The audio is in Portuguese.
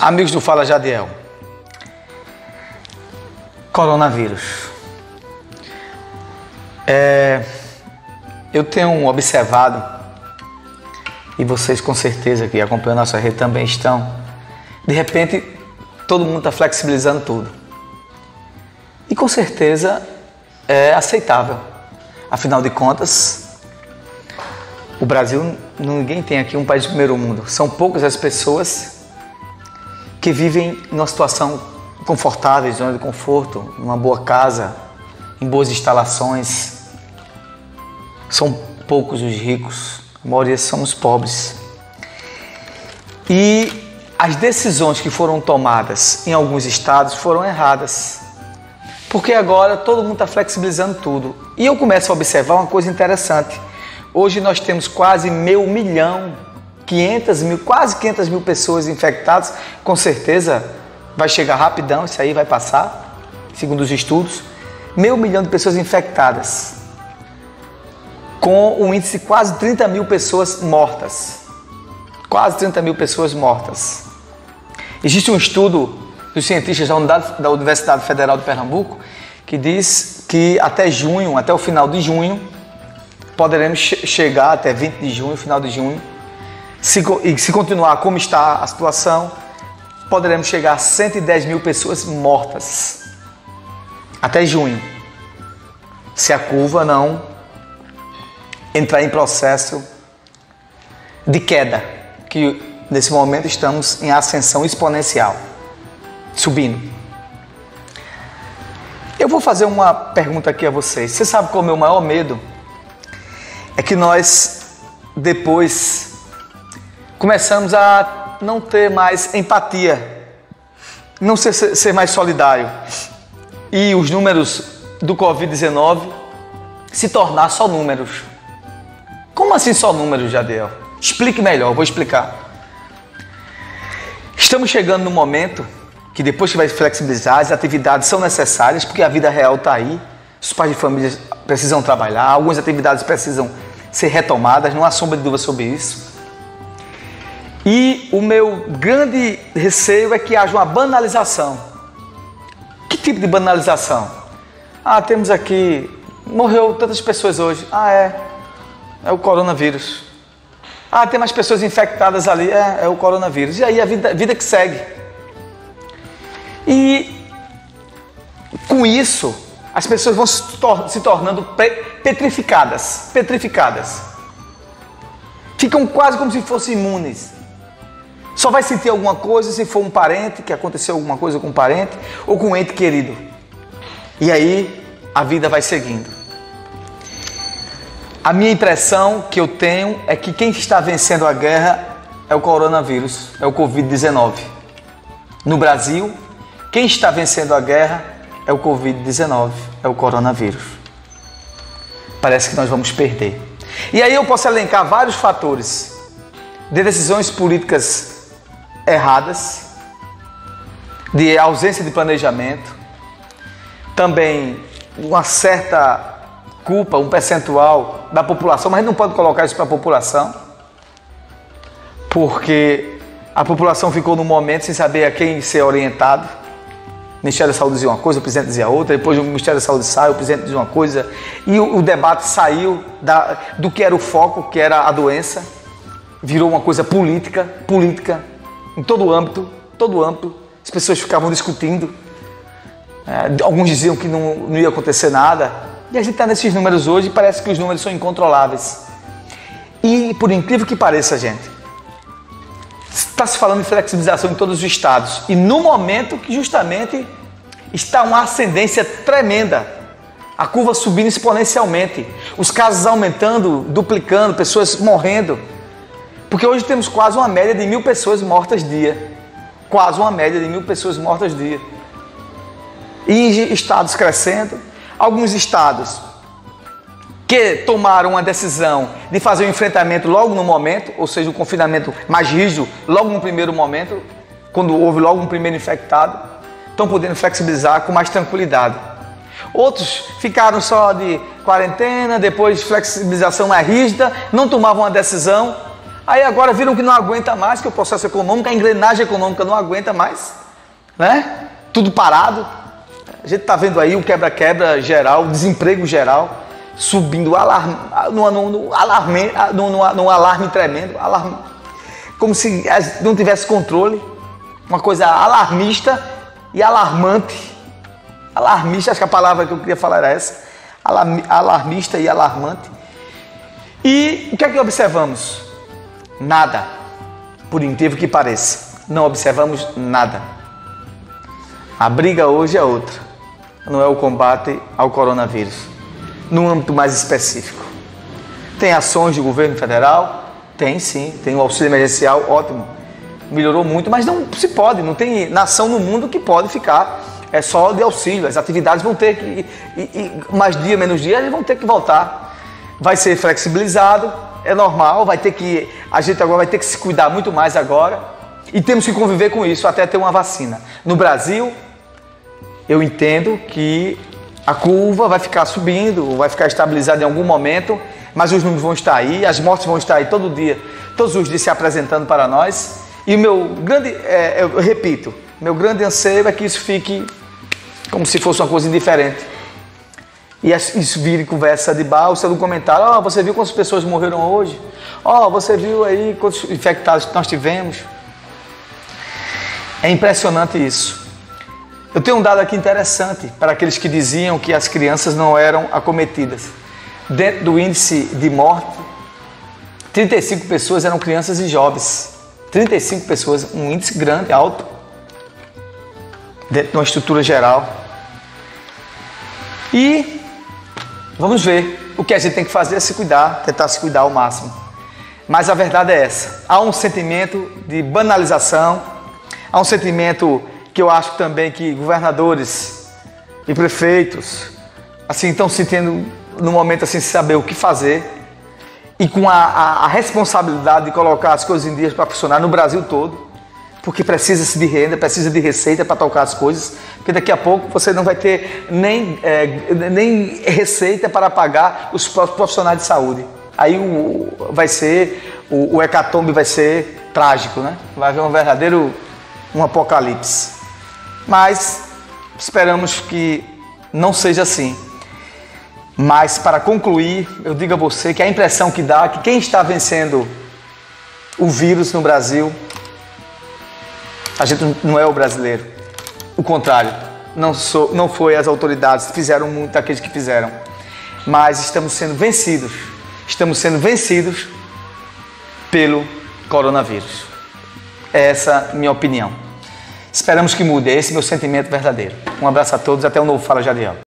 Amigos do Fala Jadiel. Coronavírus. É, eu tenho observado, e vocês com certeza que acompanham nossa rede também estão, de repente todo mundo está flexibilizando tudo. E com certeza é aceitável. Afinal de contas, o Brasil, ninguém tem aqui um país de primeiro mundo. São poucas as pessoas que vivem numa situação confortável, zona de conforto, numa boa casa, em boas instalações. São poucos os ricos, a maioria somos pobres. E as decisões que foram tomadas em alguns estados foram erradas. Porque agora todo mundo está flexibilizando tudo. E eu começo a observar uma coisa interessante. Hoje nós temos quase meio milhão, 500 mil, quase 500 mil pessoas infectadas. Com certeza vai chegar rapidão, isso aí vai passar, segundo os estudos. Meio milhão de pessoas infectadas, com um índice de quase 30 mil pessoas mortas. Quase 30 mil pessoas mortas. Existe um estudo dos cientistas da Universidade Federal de Pernambuco que diz que até junho, até o final de junho, poderemos chegar até 20 de junho, final de junho, se, e se continuar como está a situação, poderemos chegar a 110 mil pessoas mortas até junho, se a curva não entrar em processo de queda, que nesse momento estamos em ascensão exponencial, subindo. Eu vou fazer uma pergunta aqui a vocês. Você sabe qual é o meu maior medo? É que nós depois começamos a não ter mais empatia, não ser, ser mais solidário. E os números do Covid-19 se tornar só números. Como assim só números, Jadiel? Explique melhor, vou explicar. Estamos chegando no momento que depois que vai flexibilizar, as atividades são necessárias, porque a vida real está aí. Os pais de família precisam trabalhar, algumas atividades precisam ser retomadas, não há sombra de dúvida sobre isso. O meu grande receio é que haja uma banalização. Que tipo de banalização? Ah, temos aqui, morreu tantas pessoas hoje. Ah, é, é o coronavírus. Ah, tem mais pessoas infectadas ali, é, é o coronavírus. E aí a vida, vida que segue. E com isso, as pessoas vão se, tor se tornando petrificadas, petrificadas. Ficam quase como se fossem imunes. Só vai sentir alguma coisa se for um parente, que aconteceu alguma coisa com um parente, ou com um ente querido. E aí a vida vai seguindo. A minha impressão que eu tenho é que quem está vencendo a guerra é o coronavírus, é o Covid-19. No Brasil, quem está vencendo a guerra é o Covid-19, é o coronavírus. Parece que nós vamos perder. E aí eu posso elencar vários fatores de decisões políticas erradas, de ausência de planejamento, também uma certa culpa, um percentual da população, mas a gente não pode colocar isso para a população, porque a população ficou no momento sem saber a quem ser orientado. O Ministério da Saúde dizia uma coisa, o presidente dizia outra, depois o Ministério da Saúde sai, o presidente dizia uma coisa, e o, o debate saiu da, do que era o foco, que era a doença, virou uma coisa política, política, em todo o âmbito, todo o âmbito, as pessoas ficavam discutindo, é, alguns diziam que não, não ia acontecer nada, e a gente está nesses números hoje e parece que os números são incontroláveis. E por incrível que pareça, gente, está se falando de flexibilização em todos os estados. E no momento que justamente está uma ascendência tremenda. A curva subindo exponencialmente. Os casos aumentando, duplicando, pessoas morrendo. Porque hoje temos quase uma média de mil pessoas mortas dia. Quase uma média de mil pessoas mortas dia. E estados crescendo. Alguns estados que tomaram uma decisão de fazer o enfrentamento logo no momento, ou seja, o confinamento mais rígido logo no primeiro momento, quando houve logo um primeiro infectado, estão podendo flexibilizar com mais tranquilidade. Outros ficaram só de quarentena, depois flexibilização mais rígida, não tomavam uma decisão, Aí agora viram que não aguenta mais, que o processo econômico, a engrenagem econômica não aguenta mais, né? Tudo parado. A gente está vendo aí o quebra-quebra geral, o desemprego geral, subindo alarme, no, alarme, alarme tremendo, alarme, como se não tivesse controle. Uma coisa alarmista e alarmante. Alarmista, acho que a palavra que eu queria falar era essa. Alarmista e alarmante. E o que é que observamos? Nada. Por incrível que pareça, não observamos nada. A briga hoje é outra. Não é o combate ao coronavírus. No âmbito mais específico. Tem ações do governo federal? Tem sim. Tem o auxílio emergencial, ótimo. Melhorou muito, mas não se pode. Não tem nação no mundo que pode ficar é só de auxílio. As atividades vão ter que, e, e, mais dia, menos dia, eles vão ter que voltar. Vai ser flexibilizado, é normal, vai ter que, a gente agora vai ter que se cuidar muito mais agora. E temos que conviver com isso até ter uma vacina. No Brasil, eu entendo que a curva vai ficar subindo, vai ficar estabilizada em algum momento, mas os números vão estar aí, as mortes vão estar aí todo dia, todos os dias se apresentando para nós. E o meu grande, é, eu repito, meu grande anseio é que isso fique como se fosse uma coisa indiferente. E isso vira conversa de bar, você no comentário, ó, oh, você viu quantas pessoas morreram hoje? Ó, oh, você viu aí quantos infectados nós tivemos? É impressionante isso. Eu tenho um dado aqui interessante para aqueles que diziam que as crianças não eram acometidas. Dentro do índice de morte, 35 pessoas eram crianças e jovens. 35 pessoas, um índice grande, alto dentro de uma estrutura geral. E vamos ver. O que a gente tem que fazer é se cuidar, tentar se cuidar ao máximo. Mas a verdade é essa: há um sentimento de banalização, há um sentimento que eu acho também que governadores e prefeitos assim estão sentindo no momento assim saber o que fazer e com a, a, a responsabilidade de colocar as coisas em dias para funcionar no Brasil todo porque precisa-se de renda, precisa de receita para tocar as coisas, porque daqui a pouco você não vai ter nem, é, nem receita para pagar os profissionais de saúde. Aí o, vai ser, o, o hecatombe vai ser trágico, né? Vai haver um verdadeiro um apocalipse. Mas esperamos que não seja assim. Mas para concluir, eu digo a você que a impressão que dá é que quem está vencendo o vírus no Brasil a gente não é o brasileiro. O contrário, não, sou, não foi as autoridades que fizeram muito aqueles que fizeram. Mas estamos sendo vencidos. Estamos sendo vencidos pelo coronavírus. Essa é a minha opinião. Esperamos que mude. Esse é meu sentimento verdadeiro. Um abraço a todos. Até o um novo Fala Jadiel.